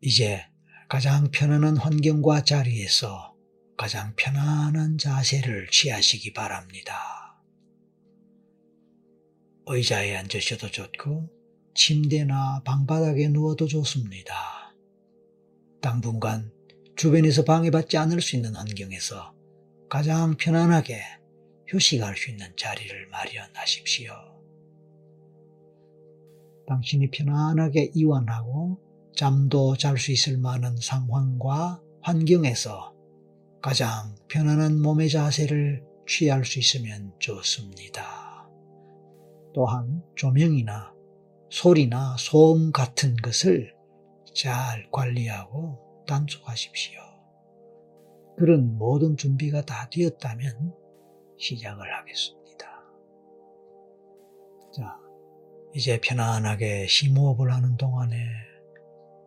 이제 가장 편안한 환경과 자리에서 가장 편안한 자세를 취하시기 바랍니다. 의자에 앉으셔도 좋고 침대나 방바닥에 누워도 좋습니다. 당분간 주변에서 방해받지 않을 수 있는 환경에서 가장 편안하게 휴식할 수 있는 자리를 마련하십시오. 당신이 편안하게 이완하고 잠도 잘 수 있을 만한 상황과 환경에서 가장 편안한 몸의 자세를 취할 수 있으면 좋습니다. 또한 조명이나 소리나 소음 같은 것을 잘 관리하고 단속하십시오. 그런 모든 준비가 다 되었다면 시작을 하겠습니다. 자, 이제 편안하게 심호흡을 하는 동안에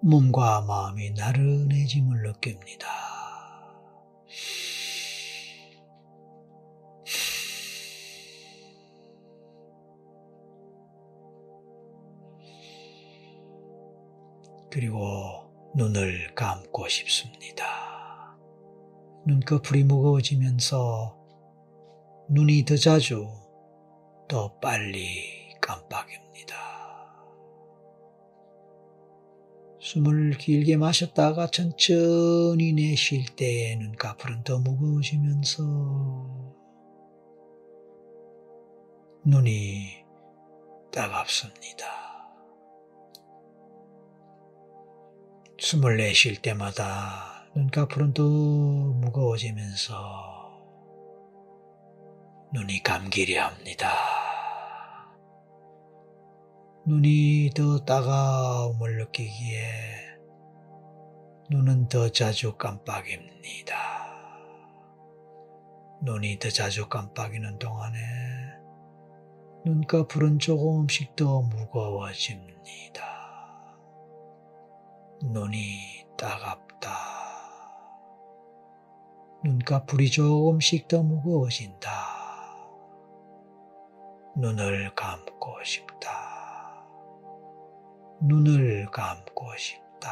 몸과 마음이 나른해짐을 느낍니다. 그리고 눈을 감고 싶습니다. 눈꺼풀이 무거워지면서 눈이 더 자주, 더 빨리 깜빡입니다. 숨을 길게 마셨다가 천천히 내쉴 때 눈꺼풀은 더 무거워지면서 눈이 따갑습니다. 숨을 내쉴 때마다 눈꺼풀은 더 무거워지면서 눈이 감기려 합니다. 눈이 더 따가움을 느끼기에 눈은 더 자주 깜빡입니다. 눈이 더 자주 깜빡이는 동안에 눈꺼풀은 조금씩 더 무거워집니다. 눈이 따갑다. 눈꺼풀이 조금씩 더 무거워진다. 눈을 감고 싶다. 눈을 감고 싶다.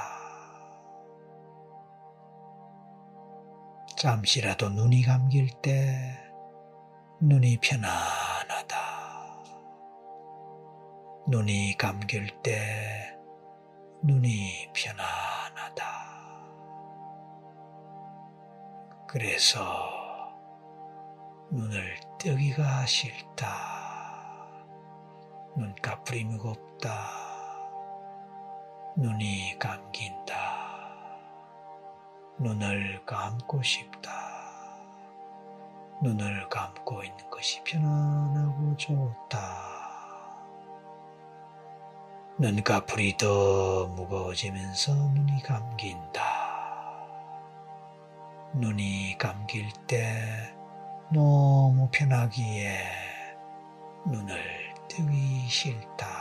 잠시라도 눈이 감길 때 눈이 편안하다. 눈이 감길 때 눈이 편안하다. 그래서 눈을 뜨기가 싫다. 눈꺼풀이 무겁다. 눈이 감긴다. 눈을 감고 싶다. 눈을 감고 있는 것이 편안하고 좋다. 눈꺼풀이 더 무거워지면서 눈이 감긴다. 눈이 감길 때 너무 편하기에 눈을 뜨기 싫다.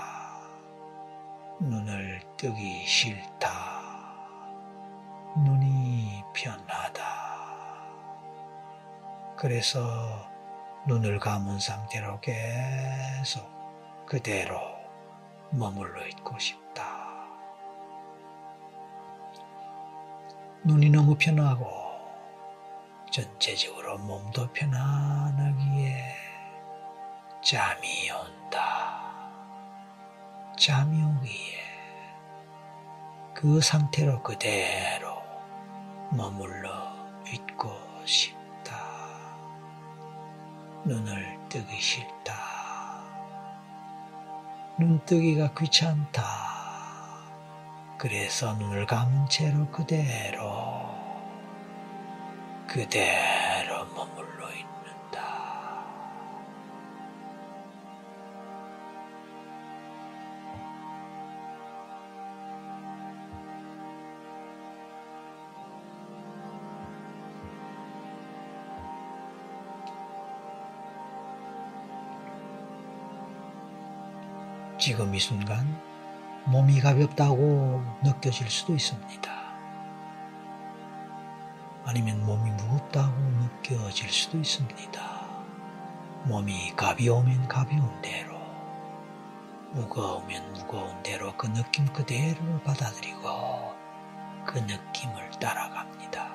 눈을 뜨기 싫다. 눈이 편하다. 그래서 눈을 감은 상태로 계속 그대로 머물러 있고 싶다. 눈이 너무 편하고 전체적으로 몸도 편안하기에 잠이 온다. 오기에 그 상태로 그대로 머물러 있고 싶다. 눈을 뜨기 싫다. 눈뜨기가 귀찮다. 그래서 눈을 감은 채로 그대로, 그대로 지금 이 순간 몸이 가볍다고 느껴질 수도 있습니다. 아니면 몸이 무겁다고 느껴질 수도 있습니다. 몸이 가벼우면 가벼운 대로, 무거우면 무거운 대로 그 느낌 그대로 받아들이고 그 느낌을 따라갑니다.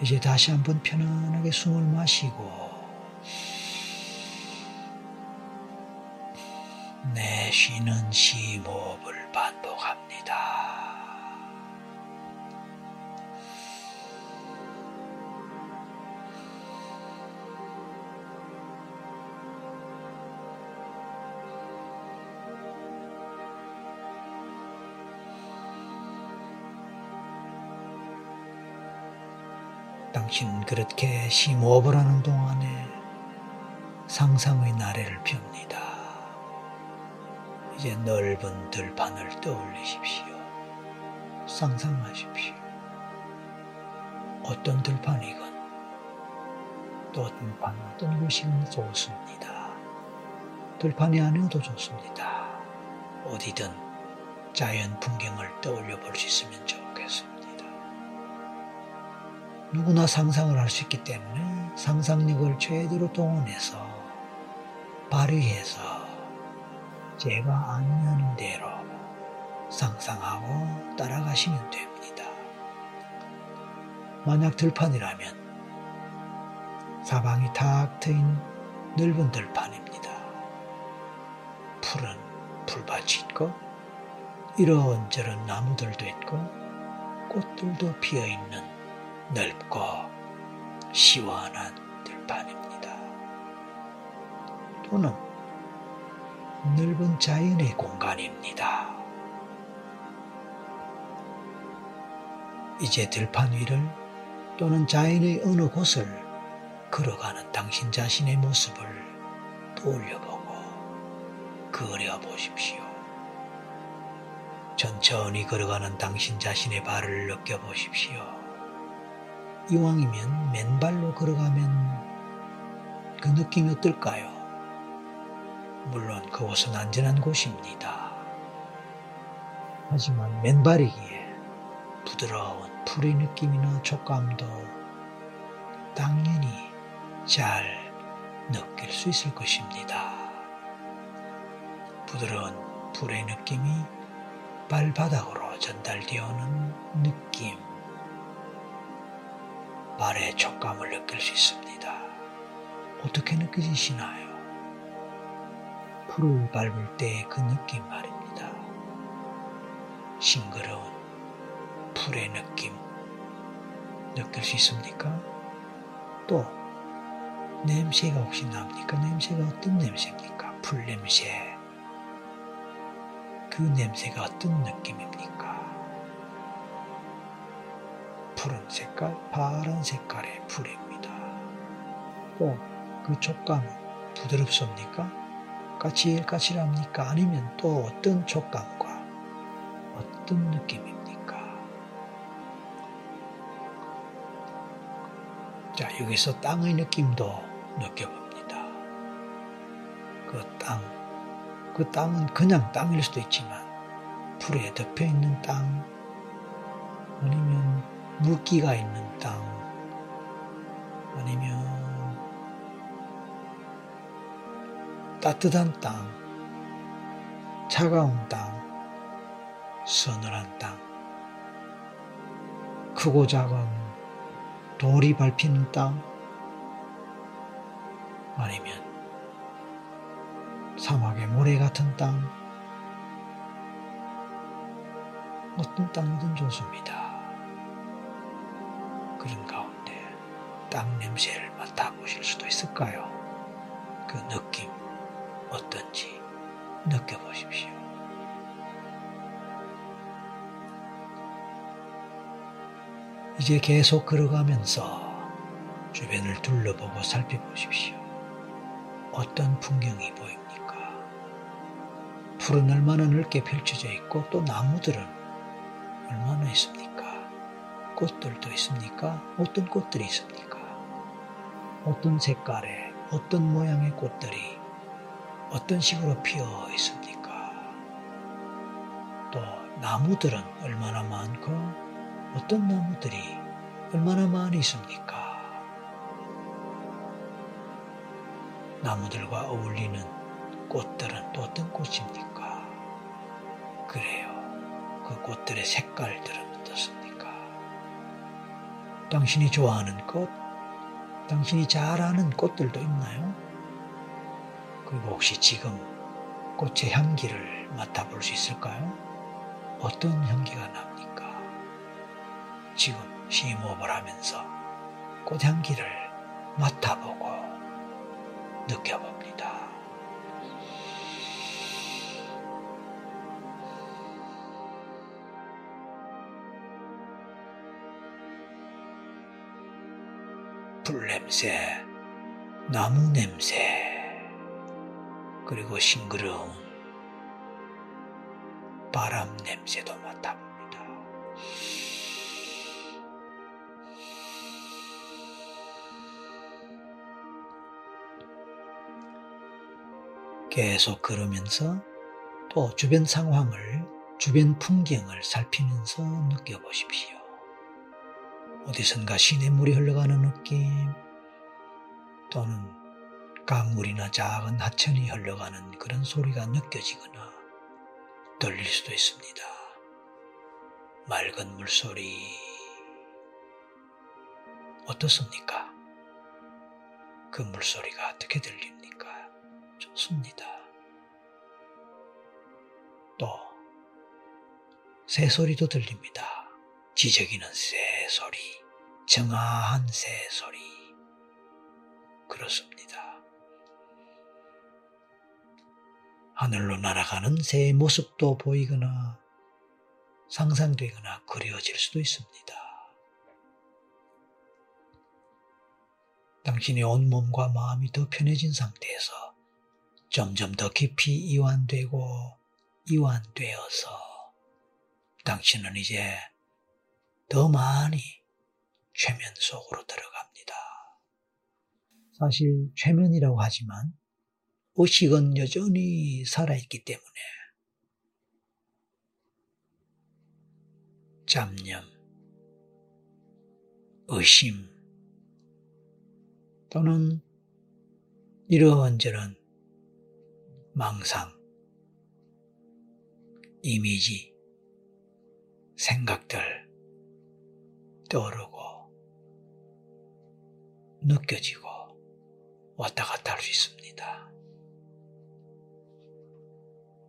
이제 다시 한번 편안하게 숨을 마시고 내쉬는 심호흡을 반복합니다. 당신 그렇게 심호흡을 하는 동안에 상상의 나래를 펴니다. 이제 넓은 들판을 떠올리십시오. 상상하십시오. 어떤 들판이건 또 어떤 판, 어떤 곳이건 좋습니다. 들판이 아니어도 좋습니다. 어디든 자연 풍경을 떠올려 볼 수 있으면 좋겠습니다. 누구나 상상을 할 수 있기 때문에 상상력을 최대로 동원해서 발휘해서 제가 아니하는 대로 상상하고 따라가시면 됩니다. 만약 들판이라면 사방이 탁 트인 넓은 들판입니다. 푸른 풀밭이 있고 이런저런 나무들도 있고 꽃들도 피어 있는 넓고 시원한 들판입니다. 또는 넓은 자연의 공간입니다. 이제 들판 위를 또는 자연의 어느 곳을 걸어가는 당신 자신의 모습을 떠올려보고 그려보십시오. 천천히 걸어가는 당신 자신의 발을 느껴보십시오. 이왕이면 맨발로 걸어가면 그 느낌이 어떨까요? 물론 그곳은 안전한 곳입니다. 하지만 맨발이기에 부드러운 풀의 느낌이나 촉감도 당연히 잘 느낄 수 있을 것입니다. 부드러운 풀의 느낌이 발바닥으로 전달되어 오는 느낌. 발의 촉감을 느낄 수 있습니다. 어떻게 느껴지시나요? 풀을 밟을 때그 느낌 말입니다. 싱그러운 풀의 느낌 느낄 수 있습니까? 또 냄새가 혹시 납니까? 냄새가 어떤 냄새입니까? 풀 냄새. 그 냄새가 어떤 느낌입니까? 푸른 색깔, 파란 색깔의 풀입니다. 또 그 촉감은 부드럽습니까? 까칠까칠합니까? 아니면 또 어떤 촉감과 어떤 느낌입니까? 자, 여기서 땅의 느낌도 느껴봅니다. 그 땅, 그 땅은 그냥 땅일 수도 있지만 풀에 덮여 있는 땅, 아니면 물기가 있는 땅 아니면 따뜻한 땅, 차가운 땅, 서늘한 땅, 크고 작은 돌이 밟히는 땅, 아니면 사막의 모래 같은 땅, 어떤 땅이든 좋습니다. 그런 가운데 땅 냄새를 맡아보실 수도 있을까요? 그 느낌 어떤지 느껴보십시오. 이제 계속 걸어가면서 주변을 둘러보고 살펴보십시오. 어떤 풍경이 보입니까? 풀은 얼마나 넓게 펼쳐져 있고 또 나무들은 얼마나 있습니까? 꽃들도 있습니까? 어떤 꽃들이 있습니까? 어떤 색깔의, 어떤 모양의 꽃들이 어떤 식으로 피어 있습니까? 또 나무들은 얼마나 많고 어떤 나무들이 얼마나 많이 있습니까? 나무들과 어울리는 꽃들은 또 어떤 꽃입니까? 그래요. 그 꽃들의 색깔들은 어떻습니까? 당신이 좋아하는 꽃, 당신이 잘 아는 꽃들도 있나요? 그리고 혹시 지금 꽃의 향기를 맡아볼 수 있을까요? 어떤 향기가 납니까? 지금 심호흡을 하면서 꽃향기를 맡아보고 느껴봅니다. 불냄새, 나무 냄새, 그리고 싱그러운 바람 냄새도 맡아봅니다. 계속 걸으면서 또 주변 상황을, 주변 풍경을 살피면서 느껴보십시오. 어디선가 시냇물이 흘러가는 느낌 또는 강물이나 작은 하천이 흘러가는 그런 소리가 느껴지거나 들릴 수도 있습니다. 맑은 물소리 어떻습니까? 그 물소리가 어떻게 들립니까? 좋습니다. 또 새소리도 들립니다. 지저귀는 새소리. 정아한 새소리. 그렇습니다. 하늘로 날아가는 새의 모습도 보이거나 상상되거나 그려질 수도 있습니다. 당신의 온 몸과 마음이 더 편해진 상태에서 점점 더 깊이 이완되고 이완되어서 당신은 이제 더 많이 최면 속으로 들어갑니다. 사실 최면이라고 하지만 의식은 여전히 살아있기 때문에 잡념, 의심 또는 이러한저런 망상, 이미지, 생각들 떠오르고 느껴지고 왔다 갔다 할 수 있습니다.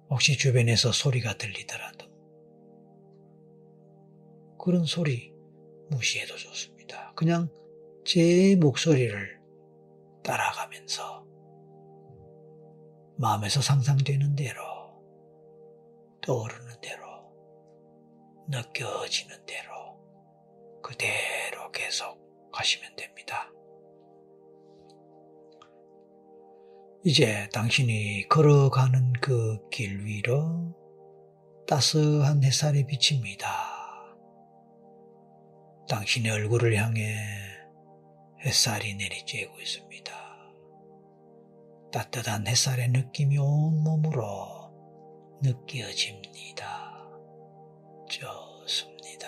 혹시 주변에서 소리가 들리더라도 그런 소리 무시해도 좋습니다. 그냥 제 목소리를 따라가면서 마음에서 상상되는 대로 떠오르는 대로 느껴지는 대로 그대로 계속 가시면 됩니다. 이제 당신이 걸어가는 그 길 위로 따스한 햇살이 비칩니다. 당신의 얼굴을 향해 햇살이 내리쬐고 있습니다. 따뜻한 햇살의 느낌이 온몸으로 느껴집니다. 좋습니다.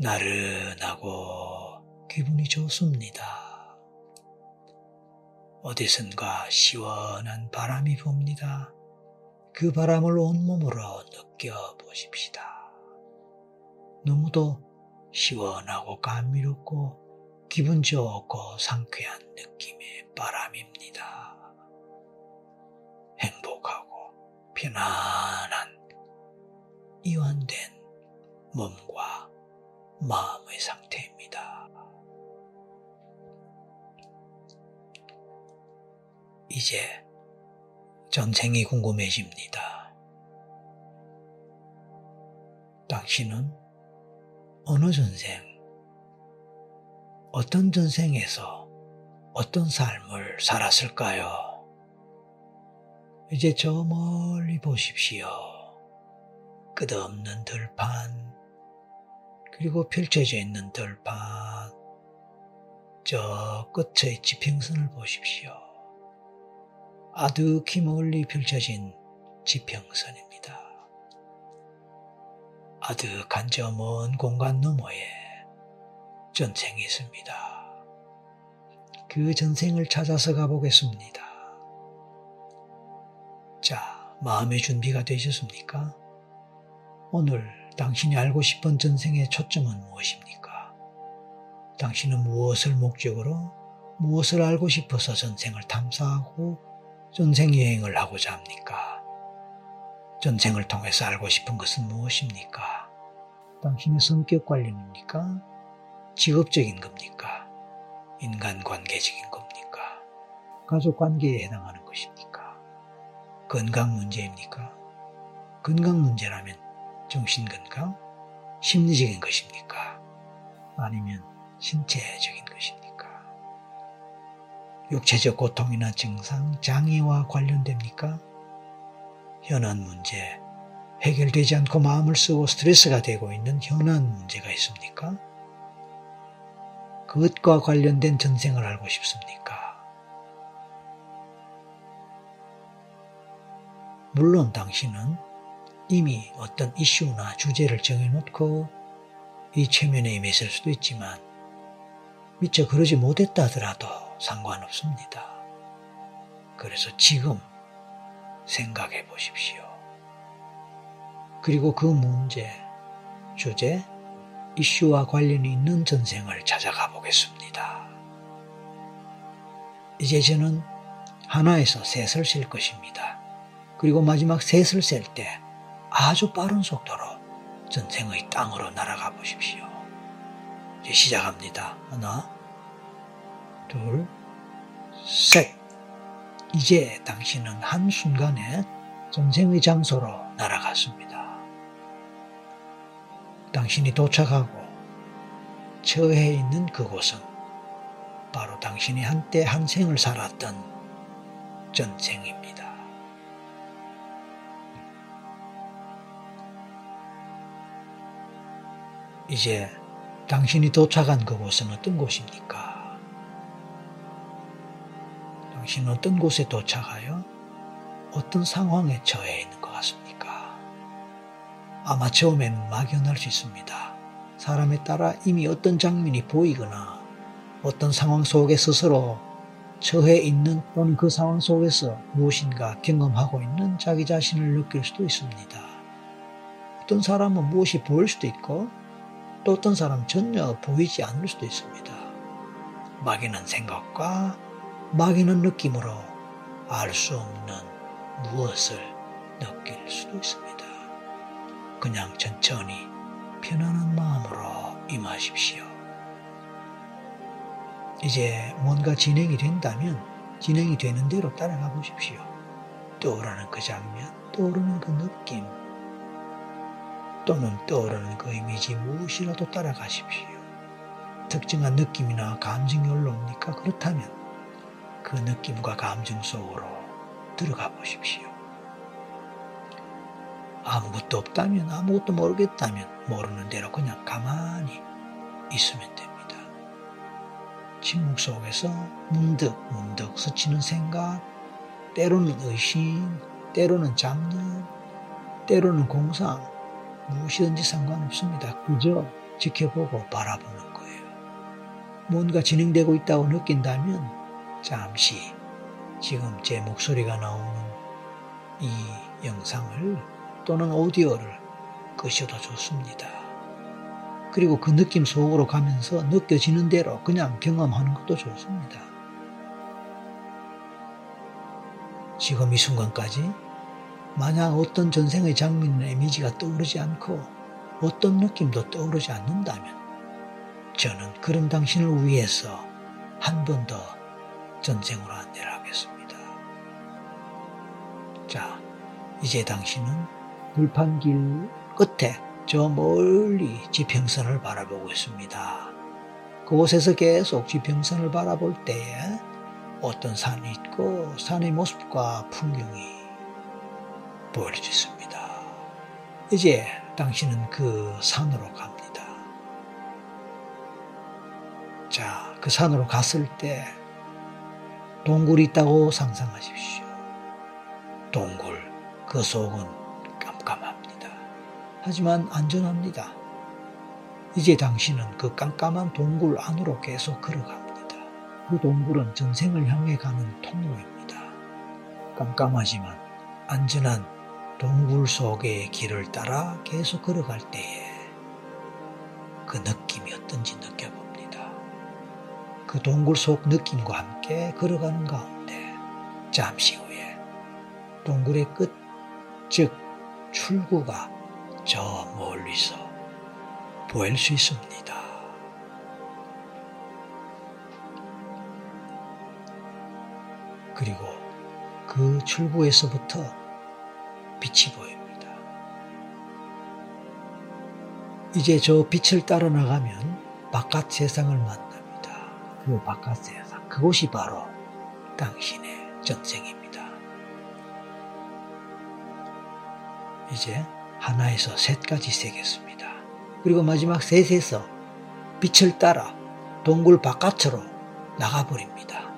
나른하고 기분이 좋습니다. 어디선가 시원한 바람이 붑니다. 그 바람을 온몸으로 느껴보십시다. 너무도 시원하고 감미롭고 기분 좋고 상쾌한 느낌의 바람입니다. 행복하고 편안한 이완된 몸과 마음의 상태 이제 전생이 궁금해집니다. 당신은 어느 전생, 어떤 전생에서 어떤 삶을 살았을까요? 이제 저 멀리 보십시오. 끝없는 들판, 그리고 펼쳐져 있는 들판, 저 끝의 지평선을 보십시오. 아득히 멀리 펼쳐진 지평선입니다. 아득한 저 먼 공간 너머에 전생이 있습니다. 그 전생을 찾아서 가보겠습니다. 자, 마음의 준비가 되셨습니까? 오늘 당신이 알고 싶은 전생의 초점은 무엇입니까? 당신은 무엇을 목적으로 무엇을 알고 싶어서 전생을 탐사하고 전생 여행을 하고자 합니까? 전생을 통해서 알고 싶은 것은 무엇입니까? 당신의 성격 관련입니까? 직업적인 겁니까? 인간 관계적인 겁니까? 가족 관계에 해당하는 것입니까? 건강 문제입니까? 건강 문제라면 정신 건강? 심리적인 것입니까? 아니면 신체적인 것입니까? 육체적 고통이나 증상, 장애와 관련됩니까? 현안 문제, 해결되지 않고 마음을 쓰고 스트레스가 되고 있는 현안 문제가 있습니까? 그것과 관련된 전생을 알고 싶습니까? 물론 당신은 이미 어떤 이슈나 주제를 정해놓고 이 체면에 임했을 수도 있지만 미처 그러지 못했다 하더라도 상관없습니다. 그래서 지금 생각해 보십시오. 그리고 그 문제, 주제, 이슈와 관련이 있는 전생을 찾아가 보겠습니다. 이제 저는 하나에서 셋을 셀 것입니다. 그리고 마지막 셋을 셀 때 아주 빠른 속도로 전생의 땅으로 날아가 보십시오. 이제 시작합니다. 하나, 둘, 셋. 이제 당신은 한순간에 전생의 장소로 날아갔습니다. 당신이 도착하고 처해 있는 그곳은 바로 당신이 한때 한 생을 살았던 전생입니다. 이제 당신이 도착한 그곳은 어떤 곳입니까? 당신은 어떤 곳에 도착하여 어떤 상황에 처해 있는 것 같습니까? 아마 처음에는 막연할 수 있습니다. 사람에 따라 이미 어떤 장면이 보이거나 어떤 상황 속에 스스로 처해 있는 또는 그 상황 속에서 무엇인가 경험하고 있는 자기 자신을 느낄 수도 있습니다. 어떤 사람은 무엇이 보일 수도 있고 또 어떤 사람은 전혀 보이지 않을 수도 있습니다. 막연한 생각과 막연한 느낌으로 알 수 없는 무엇을 느낄 수도 있습니다. 그냥 천천히 편안한 마음으로 임하십시오. 이제 뭔가 진행이 된다면 진행이 되는 대로 따라가 보십시오. 떠오르는 그 장면, 떠오르는 그 느낌, 또는 떠오르는 그 이미지 무엇이라도 따라가십시오. 특정한 느낌이나 감정이 올라옵니까? 그렇다면 그 느낌과 감정 속으로 들어가 보십시오. 아무것도 없다면, 아무것도 모르겠다면 모르는 대로 그냥 가만히 있으면 됩니다. 침묵 속에서 문득 문득 스치는 생각, 때로는 의심, 때로는 잡념, 때로는 공상, 무엇이든지 상관없습니다. 그저 지켜보고 바라보는 거예요. 뭔가 진행되고 있다고 느낀다면 잠시 지금 제 목소리가 나오는 이 영상을 또는 오디오를 끄셔도 좋습니다. 그리고 그 느낌 속으로 가면서 느껴지는 대로 그냥 경험하는 것도 좋습니다. 지금 이 순간까지 만약 어떤 전생의 장면이나 이미지가 떠오르지 않고 어떤 느낌도 떠오르지 않는다면 저는 그런 당신을 위해서 한 번 더 전생으로 안내를 하겠습니다. 자, 이제 당신은 불판길 끝에 저 멀리 지평선을 바라보고 있습니다. 그곳에서 계속 지평선을 바라볼 때에 어떤 산이 있고 산의 모습과 풍경이 보일 수 있습니다. 이제 당신은 그 산으로 갑니다. 자, 그 산으로 갔을 때 동굴이 있다고 상상하십시오. 동굴, 그 속은 깜깜합니다. 하지만 안전합니다. 이제 당신은 그 깜깜한 동굴 안으로 계속 걸어갑니다. 그 동굴은 전생을 향해 가는 통로입니다. 깜깜하지만 안전한 동굴 속의 길을 따라 계속 걸어갈 때에 그 느낌이 어떤지 느껴봅니다. 그 동굴 속 느낌과 함께 걸어가는 가운데 잠시 후에 동굴의 끝, 즉 출구가 저 멀리서 보일 수 있습니다. 그리고 그 출구에서부터 빛이 보입니다. 이제 저 빛을 따라 나가면 바깥 세상을 만납니다. 그 바깥 세상, 그곳이 바로 당신의 전생입니다. 이제 하나에서 셋까지 세겠습니다. 그리고 마지막 셋에서 빛을 따라 동굴 바깥으로 나가버립니다.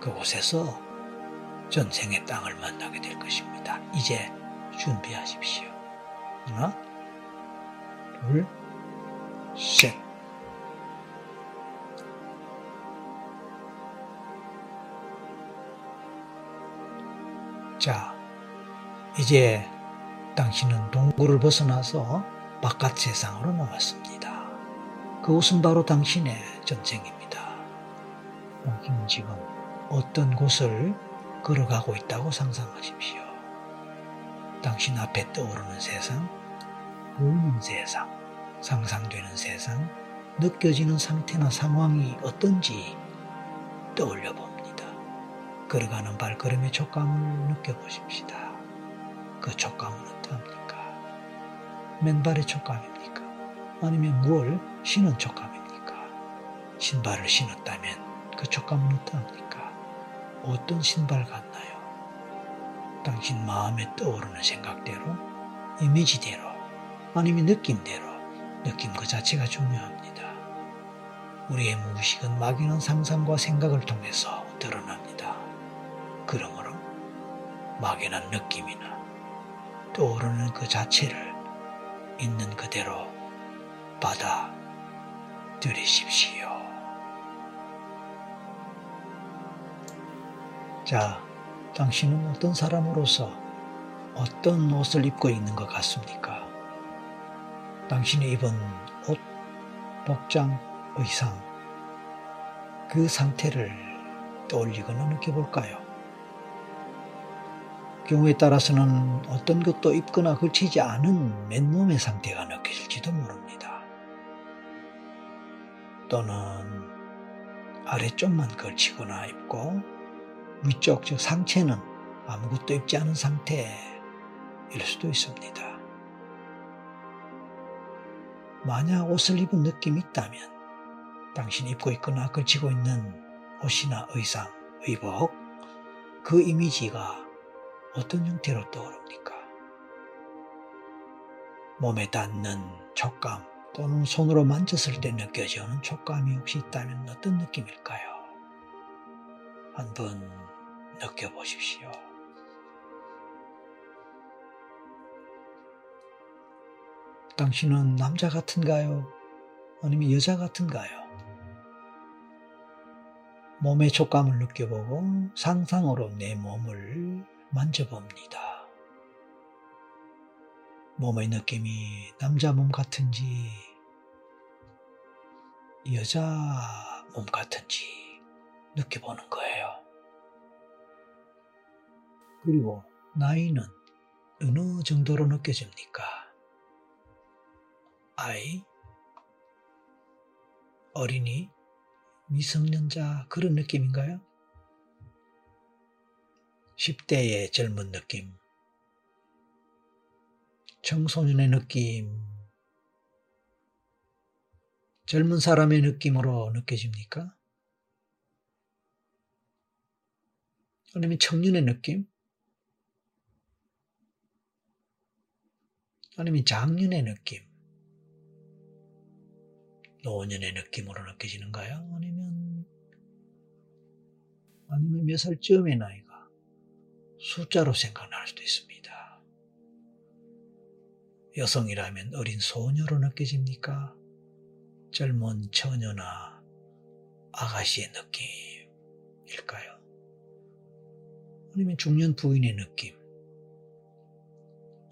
그곳에서 전생의 땅을 만나게 될 것입니다. 이제 준비하십시오. 하나, 둘, 셋. 자, 이제 당신은 동굴을 벗어나서 바깥 세상으로 나왔습니다. 그곳은 바로 당신의 전생입니다. 당신은 지금 어떤 곳을 걸어가고 있다고 상상하십시오. 당신 앞에 떠오르는 세상, 보이는 세상, 상상되는 세상, 느껴지는 상태나 상황이 어떤지 떠올려 봅니다. 걸어가는 발걸음의 촉감을 느껴보십시다. 그 촉감은 어떠합니까? 맨발의 촉감입니까? 아니면 무엇을 신은 촉감입니까? 신발을 신었다면 그 촉감은 어떠합니까? 어떤 신발 같나요? 당신 마음에 떠오르는 생각대로, 이미지대로, 아니면 느낌대로, 느낌 그 자체가 중요합니다. 우리의 무의식은 막연한 상상과 생각을 통해서 드러납니다. 그러므로 막연한 느낌이나 떠오르는 그 자체를 있는 그대로 받아 들이십시오. 자, 당신은 어떤 사람으로서 어떤 옷을 입고 있는 것 같습니까? 당신이 입은 옷, 복장, 의상, 그 상태를 떠올리거나 느껴볼까요? 경우에 따라서는 어떤 것도 입거나 걸치지 않은 맨몸의 상태가 느껴질지도 모릅니다. 또는 아래쪽만 걸치거나 입고 위쪽 즉 상체는 아무것도 입지 않은 상태일 수도 있습니다. 만약 옷을 입은 느낌이 있다면 당신이 입고 있거나 걸치고 있는 옷이나 의상, 의복, 그 이미지가 어떤 형태로 떠오릅니까? 몸에 닿는 촉감 또는 손으로 만졌을 때 느껴지는 촉감이 혹시 있다면 어떤 느낌일까요? 한번 느껴보십시오. 당신은 남자 같은가요? 아니면 여자 같은가요? 몸의 촉감을 느껴보고 상상으로 내 몸을 만져봅니다. 몸의 느낌이 남자 몸 같은지 여자 몸 같은지 느껴보는 거예요. 그리고 나이는 어느 정도로 느껴집니까? 아이, 어린이, 미성년자 그런 느낌인가요? 10대의 젊은 느낌, 청소년의 느낌, 젊은 사람의 느낌으로 느껴집니까? 아니면 청년의 느낌? 아니면 장년의 느낌, 노년의 느낌으로 느껴지는가요? 아니면 아니면 몇 살쯤의 나이가 숫자로 생각날 수도 있습니다. 여성이라면 어린 소녀로 느껴집니까? 젊은 처녀나 아가씨의 느낌일까요? 아니면 중년 부인의 느낌,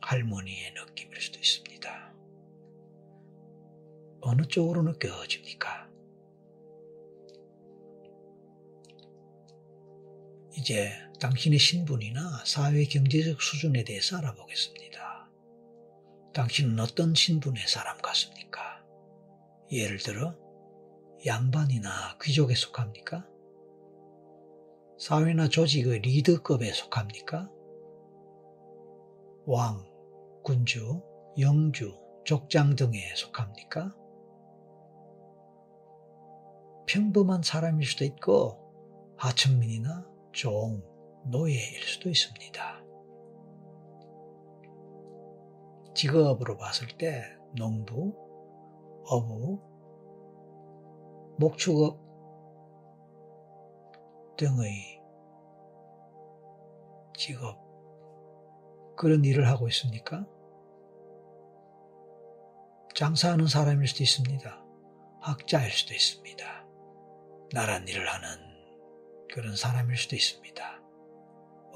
할머니의 느낌일 수도 있습니다. 어느 쪽으로 느껴집니까? 이제 당신의 신분이나 사회 경제적 수준에 대해서 알아보겠습니다. 당신은 어떤 신분의 사람 같습니까? 예를 들어, 양반이나 귀족에 속합니까? 사회나 조직의 리더급에 속합니까? 왕, 군주, 영주, 족장 등에 속합니까? 평범한 사람일 수도 있고 하천민이나 종, 노예일 수도 있습니다. 직업으로 봤을 때 농부, 어부, 목축업 등의 직업, 그런 일을 하고 있습니까? 장사하는 사람일 수도 있습니다. 학자일 수도 있습니다. 나란 일을 하는 그런 사람일 수도 있습니다.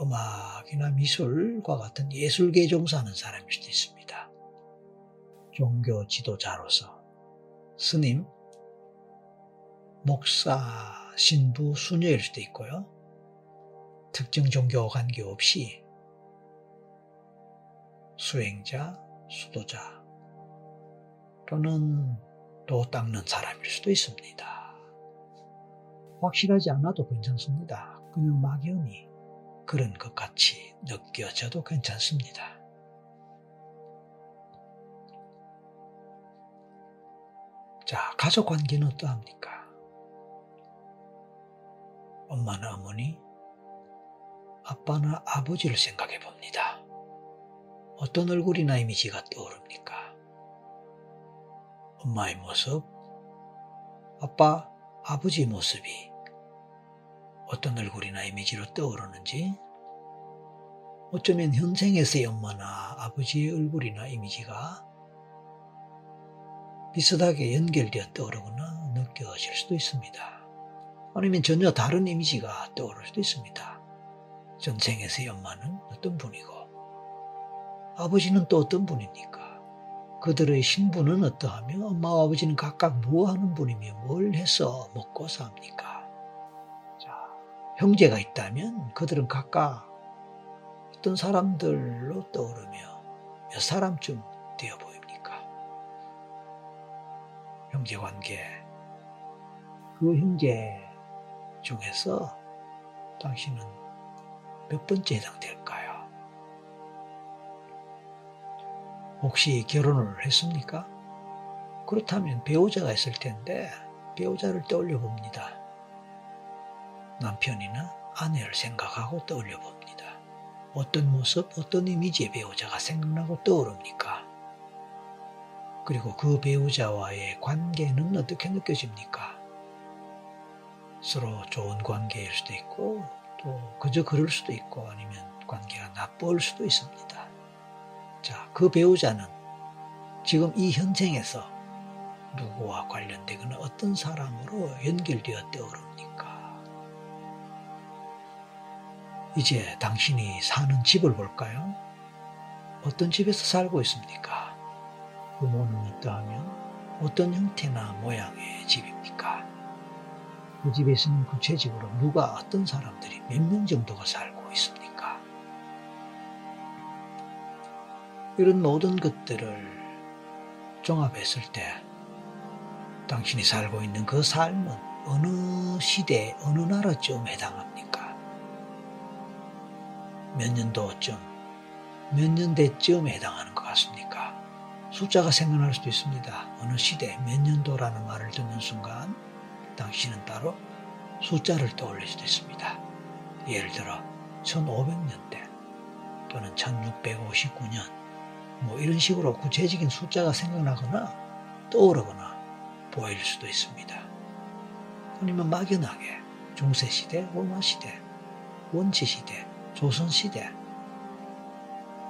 음악이나 미술과 같은 예술계 종사하는 사람일 수도 있습니다. 종교 지도자로서 스님, 목사, 신부, 수녀일 수도 있고요. 특정 종교와 관계없이 수행자, 수도자 또는 도 닦는 사람일 수도 있습니다. 확실하지 않아도 괜찮습니다. 그냥 막연히 그런 것 같이 느껴져도 괜찮습니다. 자, 가족 관계는 어떠합니까? 엄마나 어머니, 아빠나 아버지를 생각해 봅니다. 어떤 얼굴이나 이미지가 떠오릅니까? 엄마의 모습, 아빠, 아버지 모습이 어떤 얼굴이나 이미지로 떠오르는지, 어쩌면 현생에서의 엄마나 아버지의 얼굴이나 이미지가 비슷하게 연결되어 떠오르거나 느껴질 수도 있습니다. 아니면 전혀 다른 이미지가 떠오를 수도 있습니다. 전생에서의 엄마는 어떤 분이고, 아버지는 또 어떤 분입니까? 그들의 신분은 어떠하며 엄마와 아버지는 각각 뭐 하는 분이며 뭘 해서 먹고 삽니까? 자, 형제가 있다면 그들은 각각 어떤 사람들로 떠오르며 몇 사람쯤 되어 보입니까? 형제 관계. 그 형제 중에서 당신은 몇 번째 해당될까요? 혹시 결혼을 했습니까? 그렇다면 배우자가 있을 텐데 배우자를 떠올려 봅니다. 남편이나 아내를 생각하고 떠올려 봅니다. 어떤 모습, 어떤 이미지의 배우자가 생각나고 떠오릅니까? 그리고 그 배우자와의 관계는 어떻게 느껴집니까? 서로 좋은 관계일 수도 있고 또 그저 그럴 수도 있고 아니면 관계가 나쁠 수도 있습니다. 자, 그 배우자는 지금 이 현생에서 누구와 관련되거나 어떤 사람으로 연결되어 떠오릅니까? 이제 당신이 사는 집을 볼까요? 어떤 집에서 살고 있습니까? 부모는 어떠하면 어떤 형태나 모양의 집입니까? 그 집에서는 구체적으로 누가 어떤 사람들이 몇 명 정도가 살고 있습니까? 이런 모든 것들을 종합했을 때 당신이 살고 있는 그 삶은 어느 시대, 어느 나라쯤 해당합니까? 몇 년도쯤, 몇 년 대쯤 해당하는 것 같습니까? 숫자가 생각날 수도 있습니다. 어느 시대, 몇 년도라는 말을 듣는 순간 당신은 따로 숫자를 떠올릴 수도 있습니다. 예를 들어 1500년대 또는 1659년 뭐 이런 식으로 구체적인 숫자가 생각나거나 떠오르거나 보일 수도 있습니다. 아니면 막연하게 중세시대, 로마시대, 원치시대, 조선시대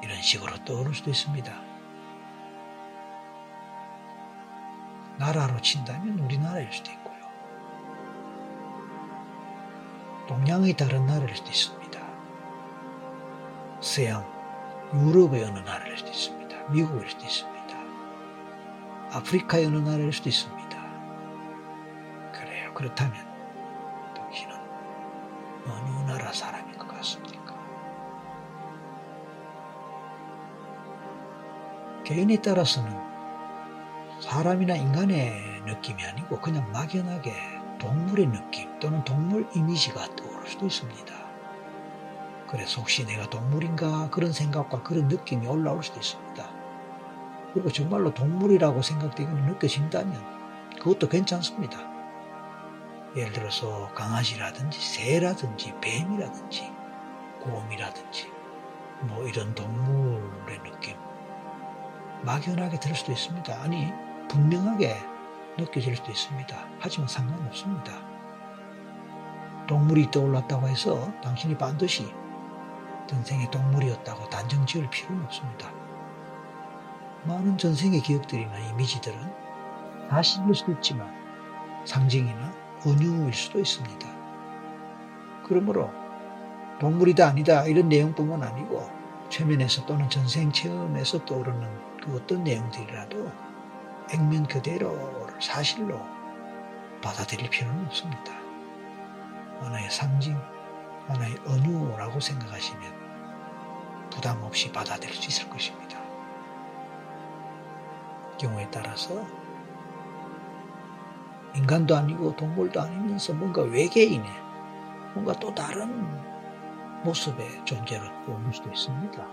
이런 식으로 떠오를 수도 있습니다. 나라로 친다면 우리나라일 수도 있고 동양의 다른 나라일 수도 있습니다. 서양, 유럽의 어느 나라일 수도 있습니다. 미국일 수도 있습니다. 아프리카의 어느 나라일 수도 있습니다. 그래요. 그렇다면 당신은 어느 나라 사람 개인에 따라서는 사람이나 인간의 느낌이 아니고 그냥 막연하게 동물의 느낌 또는 동물 이미지가 떠오를 수도 있습니다. 그래서 혹시 내가 동물인가 그런 생각과 그런 느낌이 올라올 수도 있습니다. 그리고 정말로 동물이라고 생각되고 느껴진다면 그것도 괜찮습니다. 예를 들어서 강아지라든지 새라든지 뱀이라든지 곰이라든지 뭐 이런 동물의 느낌 막연하게 들을 수도 있습니다. 아니 분명하게 느껴질 수도 있습니다. 하지만 상관없습니다. 동물이 떠올랐다고 해서 당신이 반드시 전생의 동물이었다고 단정 지을 필요는 없습니다. 많은 전생의 기억들이나 이미지들은 사실일 수도 있지만 상징이나 은유일 수도 있습니다. 그러므로 동물이다 아니다 이런 내용뿐만 아니고 최면에서 또는 전생 체험에서 떠오르는 그 어떤 내용들이라도 액면 그대로를 사실로 받아들일 필요는 없습니다. 하나의 상징, 하나의 은유라고 생각하시면 부담 없이 받아들일 수 있을 것입니다. 경우에 따라서 인간도 아니고 동물도 아니면서 뭔가 외계인의 뭔가 또 다른 모습의 존재로 보일 수도 있습니다.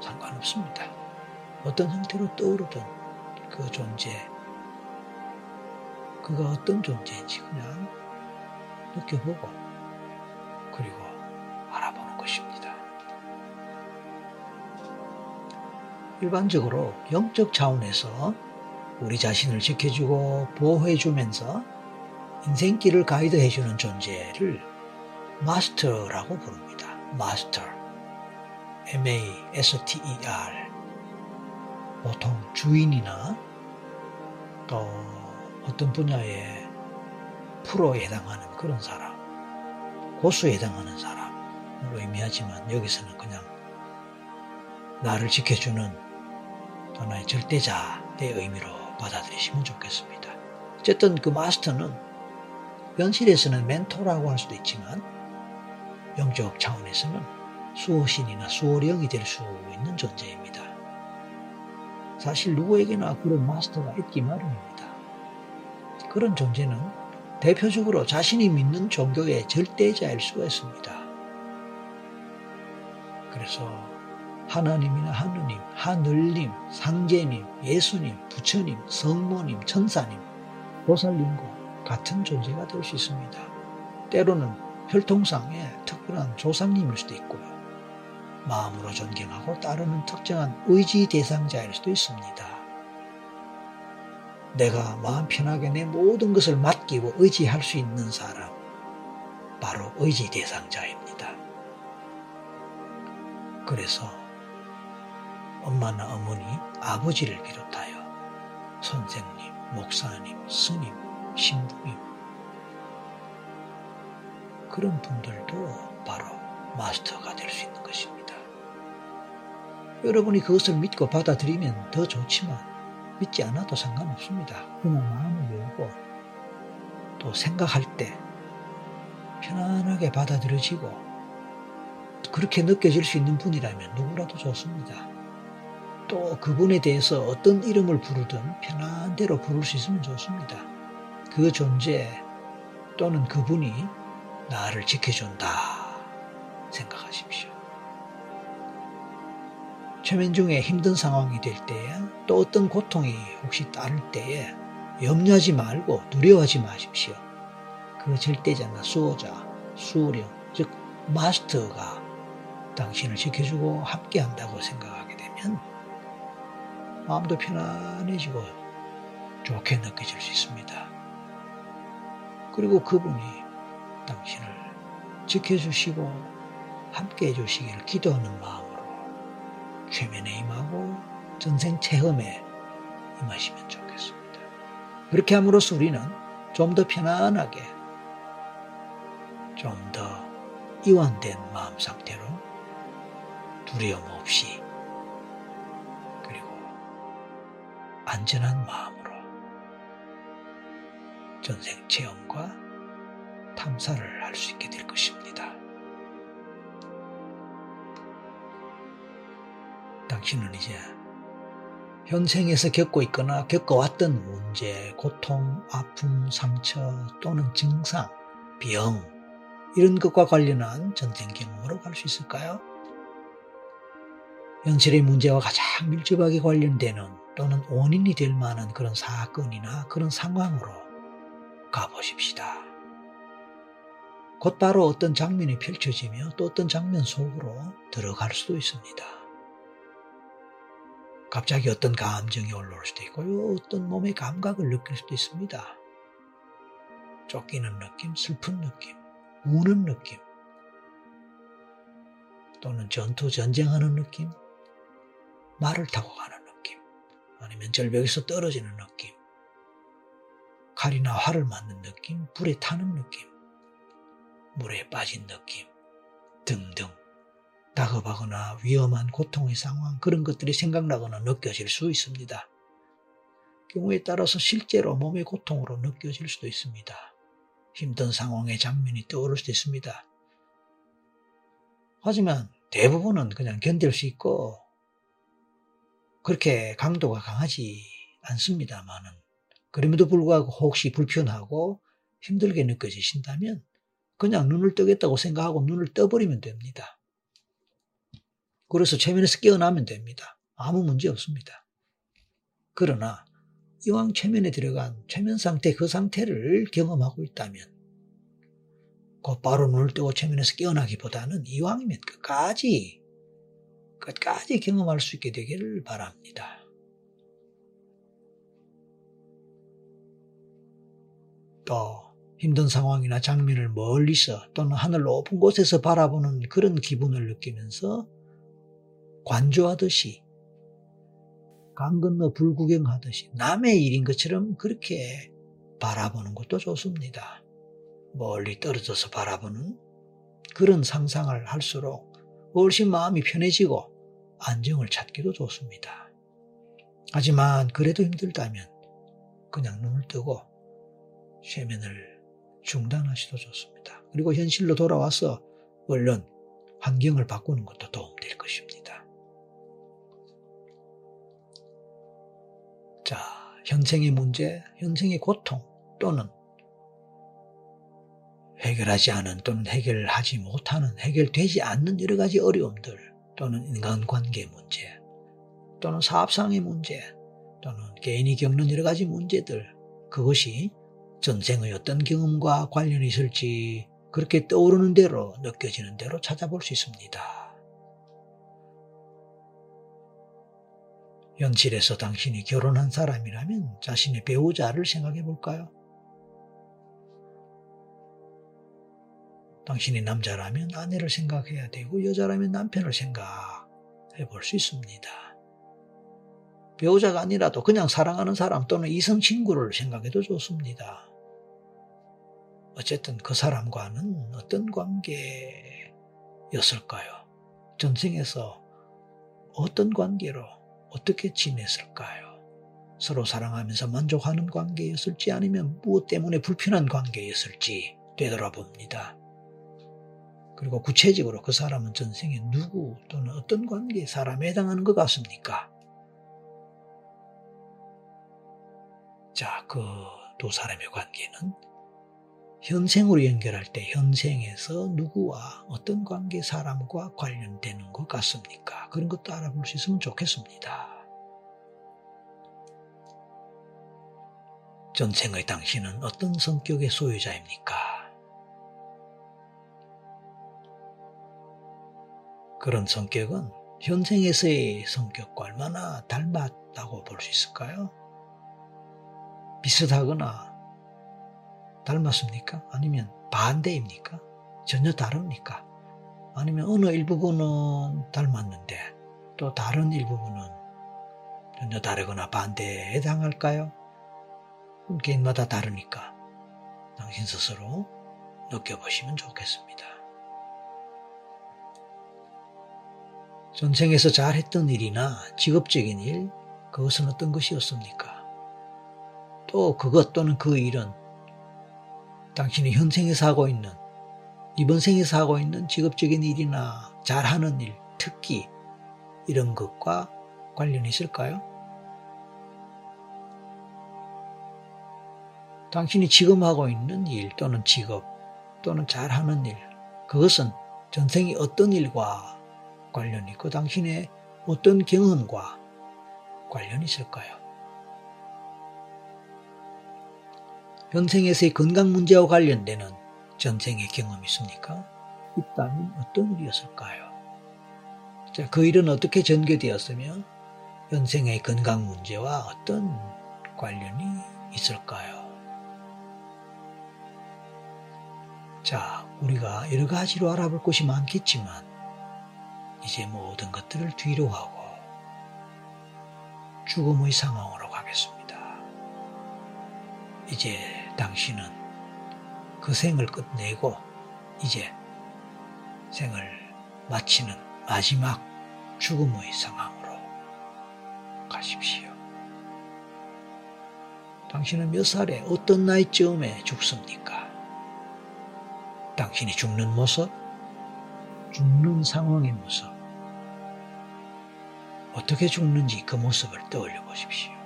상관없습니다. 어떤 형태로 떠오르든 그 존재, 그가 어떤 존재인지 그냥 느껴보고 그리고 알아보는 것입니다. 일반적으로 영적 차원에서 우리 자신을 지켜주고 보호해주면서 인생길을 가이드해주는 존재를 마스터라고 부릅니다. 마스터. M-A-S-T-E-R. 보통 주인이나 또 어떤 분야의 프로에 해당하는 그런 사람, 고수에 해당하는 사람으로 의미하지만 여기서는 그냥 나를 지켜주는 하나의 절대자의 의미로 받아들이시면 좋겠습니다. 어쨌든 그 마스터는 현실에서는 멘토라고 할 수도 있지만 영적 차원에서는 수호신이나 수호령이 될 수 있는 존재입니다. 사실 누구에게나 그런 마스터가 있기 마련입니다. 그런 존재는 대표적으로 자신이 믿는 종교의 절대자일 수가 있습니다. 그래서 하나님이나 하느님, 하늘님, 상제님, 예수님, 부처님, 성모님, 천사님, 보살님과 같은 존재가 될 수 있습니다. 때로는 혈통상의 특별한 조상님일 수도 있고요. 마음으로 존경하고 따르는 특정한 의지 대상자일 수도 있습니다. 내가 마음 편하게 내 모든 것을 맡기고 의지할 수 있는 사람, 바로 의지 대상자입니다. 그래서 엄마나 어머니, 아버지를 비롯하여 선생님, 목사님, 스님, 신부님 그런 분들도 바로 마스터가 될 수 있는 것입니다. 여러분이 그것을 믿고 받아들이면 더 좋지만 믿지 않아도 상관없습니다. 그냥 마음을 열고 또 생각할 때 편안하게 받아들여지고 그렇게 느껴질 수 있는 분이라면 누구라도 좋습니다. 또 그분에 대해서 어떤 이름을 부르든 편한 대로 부를 수 있으면 좋습니다. 그 존재 또는 그분이 나를 지켜준다 생각하십시오. 최면 중에 힘든 상황이 될 때에 또 어떤 고통이 혹시 따를 때에 염려하지 말고 두려워하지 마십시오. 그 절대자나 수호자, 수호령, 즉 마스터가 당신을 지켜주고 함께한다고 생각하게 되면 마음도 편안해지고 좋게 느껴질 수 있습니다. 그리고 그분이 당신을 지켜주시고 함께 해 주시기를 기도하는 마음으로 최면에 임하고 전생 체험에 임하시면 좋겠습니다. 그렇게 함으로써 우리는 좀 더 편안하게 좀 더 이완된 마음 상태로 두려움 없이 그리고 안전한 마음으로 전생 체험과 탐사를 할 수 있게 될 것입니다. 당신은 이제 현생에서 겪고 있거나 겪어왔던 문제, 고통, 아픔, 상처 또는 증상, 병, 이런 것과 관련한 전생 경험으로 갈 수 있을까요? 현실의 문제와 가장 밀접하게 관련되는 또는 원인이 될 만한 그런 사건이나 그런 상황으로 가보십시다. 곧바로 어떤 장면이 펼쳐지며 또 어떤 장면 속으로 들어갈 수도 있습니다. 갑자기 어떤 감정이 올라올 수도 있고요. 어떤 몸의 감각을 느낄 수도 있습니다. 쫓기는 느낌, 슬픈 느낌, 우는 느낌, 또는 전투, 전쟁하는 느낌, 말을 타고 가는 느낌, 아니면 절벽에서 떨어지는 느낌, 칼이나 활을 맞는 느낌, 불에 타는 느낌, 물에 빠진 느낌 등등 다급하거나 위험한 고통의 상황 그런 것들이 생각나거나 느껴질 수 있습니다. 경우에 따라서 실제로 몸의 고통으로 느껴질 수도 있습니다. 힘든 상황의 장면이 떠오를 수도 있습니다. 하지만 대부분은 그냥 견딜 수 있고 그렇게 강도가 강하지 않습니다만은 그럼에도 불구하고 혹시 불편하고 힘들게 느껴지신다면 그냥 눈을 뜨겠다고 생각하고 눈을 떠버리면 됩니다. 그래서 최면에서 깨어나면 됩니다. 아무 문제 없습니다. 그러나 이왕 최면에 들어간 최면 상태 그 상태를 경험하고 있다면 곧바로 눈을 뜨고 최면에서 깨어나기보다는 이왕이면 끝까지 끝까지 경험할 수 있게 되기를 바랍니다. 또 힘든 상황이나 장면을 멀리서 또는 하늘 높은 곳에서 바라보는 그런 기분을 느끼면서 관조하듯이 강 건너 불구경하듯이 남의 일인 것처럼 그렇게 바라보는 것도 좋습니다. 멀리 떨어져서 바라보는 그런 상상을 할수록 훨씬 마음이 편해지고 안정을 찾기도 좋습니다. 하지만 그래도 힘들다면 그냥 눈을 뜨고 쇠면을 중단하시도 좋습니다. 그리고 현실로 돌아와서 얼른 환경을 바꾸는 것도 도움될 것입니다. 자, 현생의 문제, 현생의 고통 또는 해결하지 않은 또는 해결하지 못하는 해결되지 않는 여러 가지 어려움들 또는 인간관계 문제 또는 사업상의 문제 또는 개인이 겪는 여러 가지 문제들 그것이 전생의 어떤 경험과 관련이 있을지 그렇게 떠오르는 대로 느껴지는 대로 찾아볼 수 있습니다. 현실에서 당신이 결혼한 사람이라면 자신의 배우자를 생각해 볼까요? 당신이 남자라면 아내를 생각해야 되고 여자라면 남편을 생각해 볼 수 있습니다. 배우자가 아니라도 그냥 사랑하는 사람 또는 이성 친구를 생각해도 좋습니다. 어쨌든 그 사람과는 어떤 관계였을까요? 전생에서 어떤 관계로 어떻게 지냈을까요? 서로 사랑하면서 만족하는 관계였을지 아니면 무엇 때문에 불편한 관계였을지 되돌아봅니다. 그리고 구체적으로 그 사람은 전생에 누구 또는 어떤 관계의 사람에 해당하는 것 같습니까? 자, 그 두 사람의 관계는 현생으로 연결할 때 현생에서 누구와 어떤 관계 사람과 관련되는 것 같습니까? 그런 것도 알아볼 수 있으면 좋겠습니다. 전생의 당신은 어떤 성격의 소유자입니까? 그런 성격은 현생에서의 성격과 얼마나 닮았다고 볼 수 있을까요? 비슷하거나 닮았습니까? 아니면 반대입니까? 전혀 다릅니까? 아니면 어느 일부분은 닮았는데 또 다른 일부분은 전혀 다르거나 반대에 해당할까요? 개인마다 다르니까 당신 스스로 느껴보시면 좋겠습니다. 전생에서 잘했던 일이나 직업적인 일, 그것은 어떤 것이었습니까? 또 그것 또는 그 일은 당신이 현생에서 하고 있는, 이번 생에서 하고 있는 직업적인 일이나 잘하는 일, 특기, 이런 것과 관련이 있을까요? 당신이 지금 하고 있는 일 또는 직업 또는 잘하는 일, 그것은 전생이 어떤 일과 관련이 있고 당신의 어떤 경험과 관련이 있을까요? 현생에서의 건강 문제와 관련되는 전생의 경험이 있습니까? 있다면 어떤 일이었을까요? 자, 그 일은 어떻게 전개되었으며 현생의 건강 문제와 어떤 관련이 있을까요? 자, 우리가 여러 가지로 알아볼 것이 많겠지만 이제 모든 것들을 뒤로 하고 죽음의 상황으로 가겠습니다. 이제 당신은 그 생을 끝내고 이제 생을 마치는 마지막 죽음의 상황으로 가십시오. 당신은 몇 살에 어떤 나이쯤에 죽습니까? 당신이 죽는 모습, 죽는 상황의 모습, 어떻게 죽는지 그 모습을 떠올려 보십시오.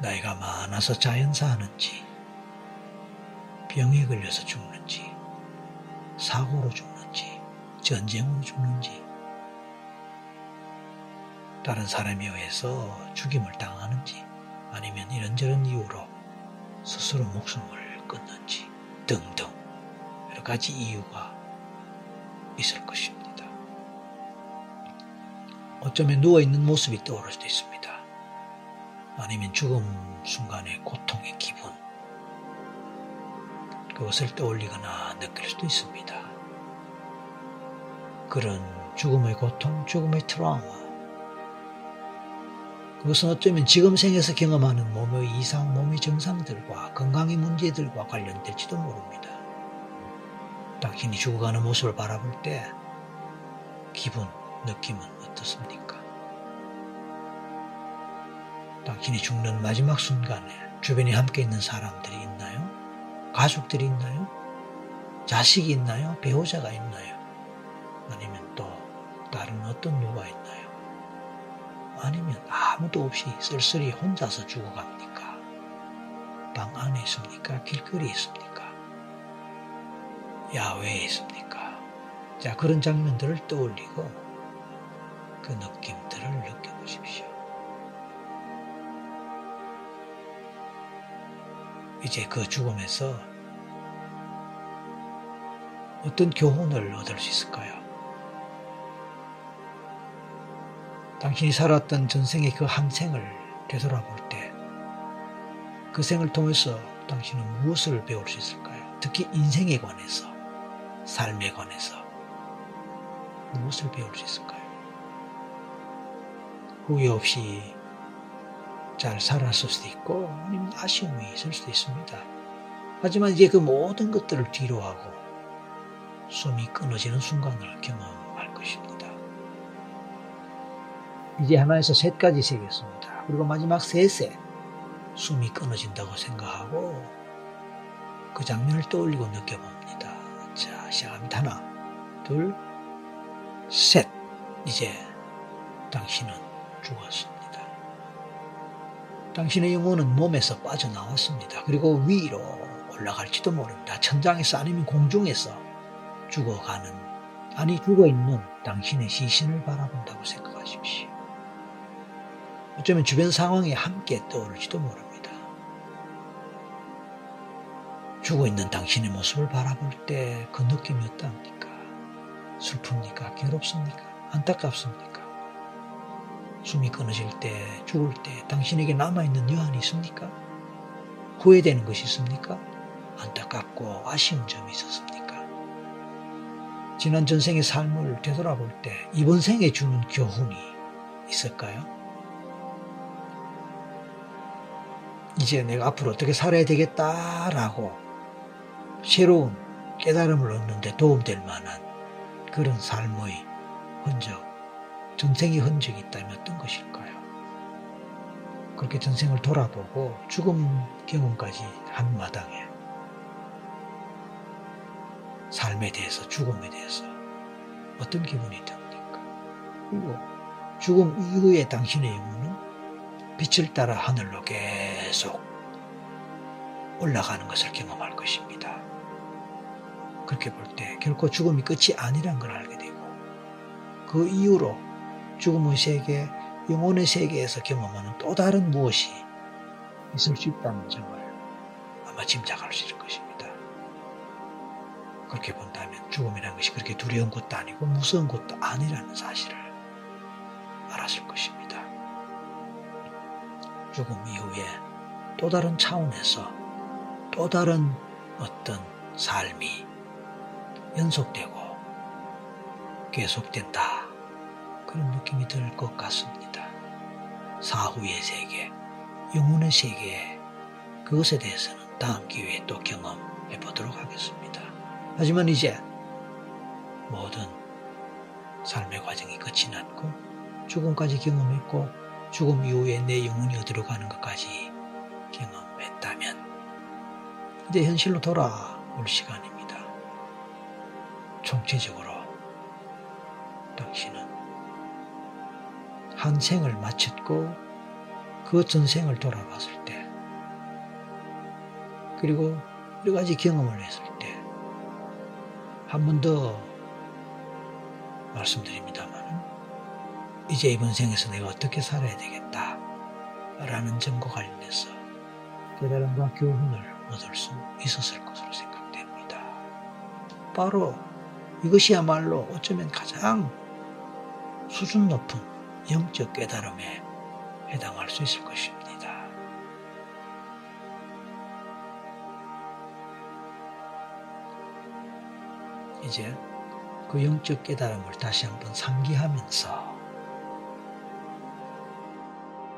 나이가 많아서 자연사하는지, 병에 걸려서 죽는지, 사고로 죽는지, 전쟁으로 죽는지, 다른 사람에 의해서 죽임을 당하는지, 아니면 이런저런 이유로 스스로 목숨을 끊는지 등등 여러 가지 이유가 있을 것입니다. 어쩌면 누워있는 모습이 떠오를 수도 있습니다. 아니면 죽음 순간의 고통의 기분, 그것을 떠올리거나 느낄 수도 있습니다. 그런 죽음의 고통, 죽음의 트라우마, 그것은 어쩌면 지금 생에서 경험하는 몸의 이상, 몸의 증상들과 건강의 문제들과 관련될지도 모릅니다. 당신이 죽어가는 모습을 바라볼 때 기분, 느낌은 어떻습니까? 당신이 죽는 마지막 순간에 주변에 함께 있는 사람들이 있나요? 가족들이 있나요? 자식이 있나요? 배우자가 있나요? 아니면 또 다른 어떤 누가 있나요? 아니면 아무도 없이 쓸쓸히 혼자서 죽어갑니까? 방 안에 있습니까? 길거리에 있습니까? 야외에 있습니까? 자, 그런 장면들을 떠올리고 그 느낌들을 느껴보십시오. 이제 그 죽음에서 어떤 교훈을 얻을 수 있을까요? 당신이 살았던 전생의 그 한 생을 되돌아볼 때 그 생을 통해서 당신은 무엇을 배울 수 있을까요? 특히 인생에 관해서, 삶에 관해서 무엇을 배울 수 있을까요? 후회 없이 잘 살았을 수도 있고 아니면 아쉬움이 있을 수도 있습니다. 하지만 이제 그 모든 것들을 뒤로 하고 숨이 끊어지는 순간을 경험할 것입니다. 이제 하나에서 셋까지 세겠습니다. 그리고 마지막 셋에 숨이 끊어진다고 생각하고 그 장면을 떠올리고 느껴봅니다. 자, 시작합니다. 하나, 둘, 셋. 이제 당신은 죽었습니다. 당신의 영혼은 몸에서 빠져나왔습니다. 그리고 위로 올라갈지도 모릅니다. 천장에서 아니면 공중에서 죽어가는, 아니 죽어있는 당신의 시신을 바라본다고 생각하십시오. 어쩌면 주변 상황이 함께 떠오를지도 모릅니다. 죽어있는 당신의 모습을 바라볼 때 그 느낌이 어떠합니까? 슬픕니까? 괴롭습니까? 안타깝습니까? 숨이 끊어질 때, 죽을 때 당신에게 남아있는 여한이 있습니까? 후회되는 것이 있습니까? 안타깝고 아쉬운 점이 있었습니까? 지난 전생의 삶을 되돌아볼 때 이번 생에 주는 교훈이 있을까요? 이제 내가 앞으로 어떻게 살아야 되겠다라고 새로운 깨달음을 얻는데 도움될 만한 그런 삶의 흔적, 전생의 흔적이 있다면 어떤 것일까요? 그렇게 전생을 돌아보고 죽음 경험까지 한 마당에 삶에 대해서, 죽음에 대해서 어떤 기분이 듭니까? 그리고 죽음 이후에 당신의 영혼은 빛을 따라 하늘로 계속 올라가는 것을 경험할 것입니다. 그렇게 볼 때 결코 죽음이 끝이 아니란 걸 알게 되고 그 이후로 죽음의 세계, 영혼의 세계에서 경험하는 또 다른 무엇이 있을 수 있다는 점을 아마 짐작할 수 있을 것입니다. 그렇게 본다면 죽음이라는 것이 그렇게 두려운 것도 아니고 무서운 것도 아니라는 사실을 알았을 것입니다. 죽음 이후에 또 다른 차원에서 또 다른 어떤 삶이 연속되고 계속된다. 그런 느낌이 들 것 같습니다. 사후의 세계, 영혼의 세계, 그것에 대해서는 다음 기회에 또 경험해 보도록 하겠습니다. 하지만 이제 모든 삶의 과정이 끝이 났고 죽음까지 경험했고 죽음 이후에 내 영혼이 어디로 가는 것까지 경험했다면 이제 현실로 돌아올 시간입니다. 총체적으로 당신은 한 생을 마쳤고 그 전생을 돌아봤을 때 그리고 여러 가지 경험을 했을 때 한 번 더 말씀드립니다만 이제 이번 생에서 내가 어떻게 살아야 되겠다 라는 점과 관련해서 깨달음과 교훈을 얻을 수 있었을 것으로 생각됩니다. 바로 이것이야말로 어쩌면 가장 수준 높은 영적 깨달음에 해당할 수 있을 것입니다. 이제 그 영적 깨달음을 다시 한번 상기하면서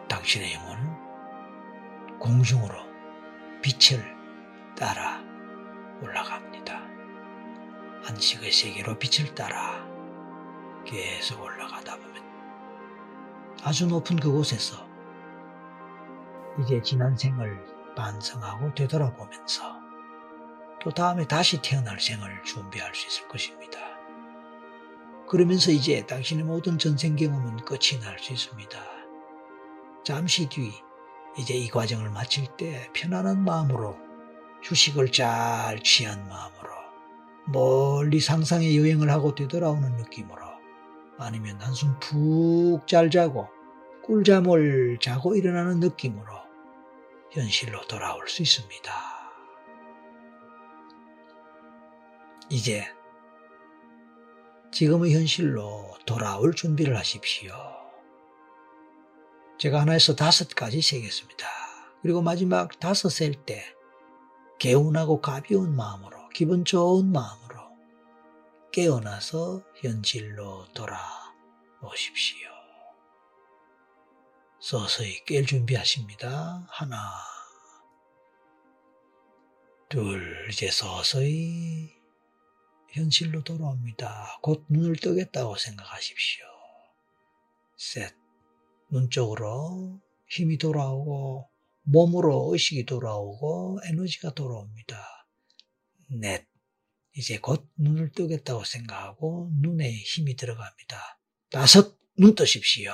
당신의 영혼은 공중으로 빛을 따라 올라갑니다. 안식의 세계로 빛을 따라 계속 올라가다 보면 아주 높은 그곳에서 이제 지난 생을 반성하고 되돌아보면서 또 다음에 다시 태어날 생을 준비할 수 있을 것입니다. 그러면서 이제 당신의 모든 전생 경험은 끝이 날 수 있습니다. 잠시 뒤 이제 이 과정을 마칠 때 편안한 마음으로 휴식을 잘 취한 마음으로 멀리 상상의 여행을 하고 되돌아오는 느낌으로 아니면 한숨 푹 잘 자고 꿀잠을 자고 일어나는 느낌으로 현실로 돌아올 수 있습니다. 이제 지금의 현실로 돌아올 준비를 하십시오. 제가 하나에서 다섯 가지 세겠습니다. 그리고 마지막 다섯 셀 때 개운하고 가벼운 마음으로 기분 좋은 마음으로 깨어나서 현실로 돌아오십시오. 서서히 깰 준비하십니다. 하나, 둘, 이제 서서히 현실로 돌아옵니다. 곧 눈을 뜨겠다고 생각하십시오. 셋. 눈 쪽으로 힘이 돌아오고 몸으로 의식이 돌아오고 에너지가 돌아옵니다. 넷. 이제 곧 눈을 뜨겠다고 생각하고 눈에 힘이 들어갑니다. 다섯. 눈 뜨십시오.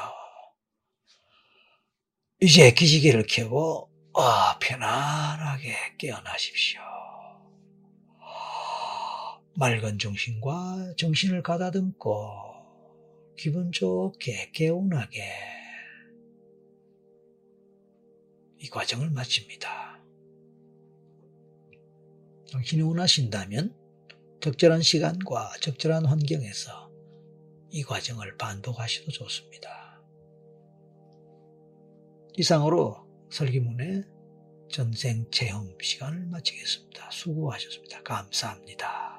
이제 기지개를 켜고 아, 편안하게 깨어나십시오. 맑은 정신과 정신을 가다듬고 기분 좋게 개운하게 이 과정을 마칩니다. 당신이 원하신다면 적절한 시간과 적절한 환경에서 이 과정을 반복하셔도 좋습니다. 이상으로 설기문의 전생 체험 시간을 마치겠습니다. 수고하셨습니다. 감사합니다.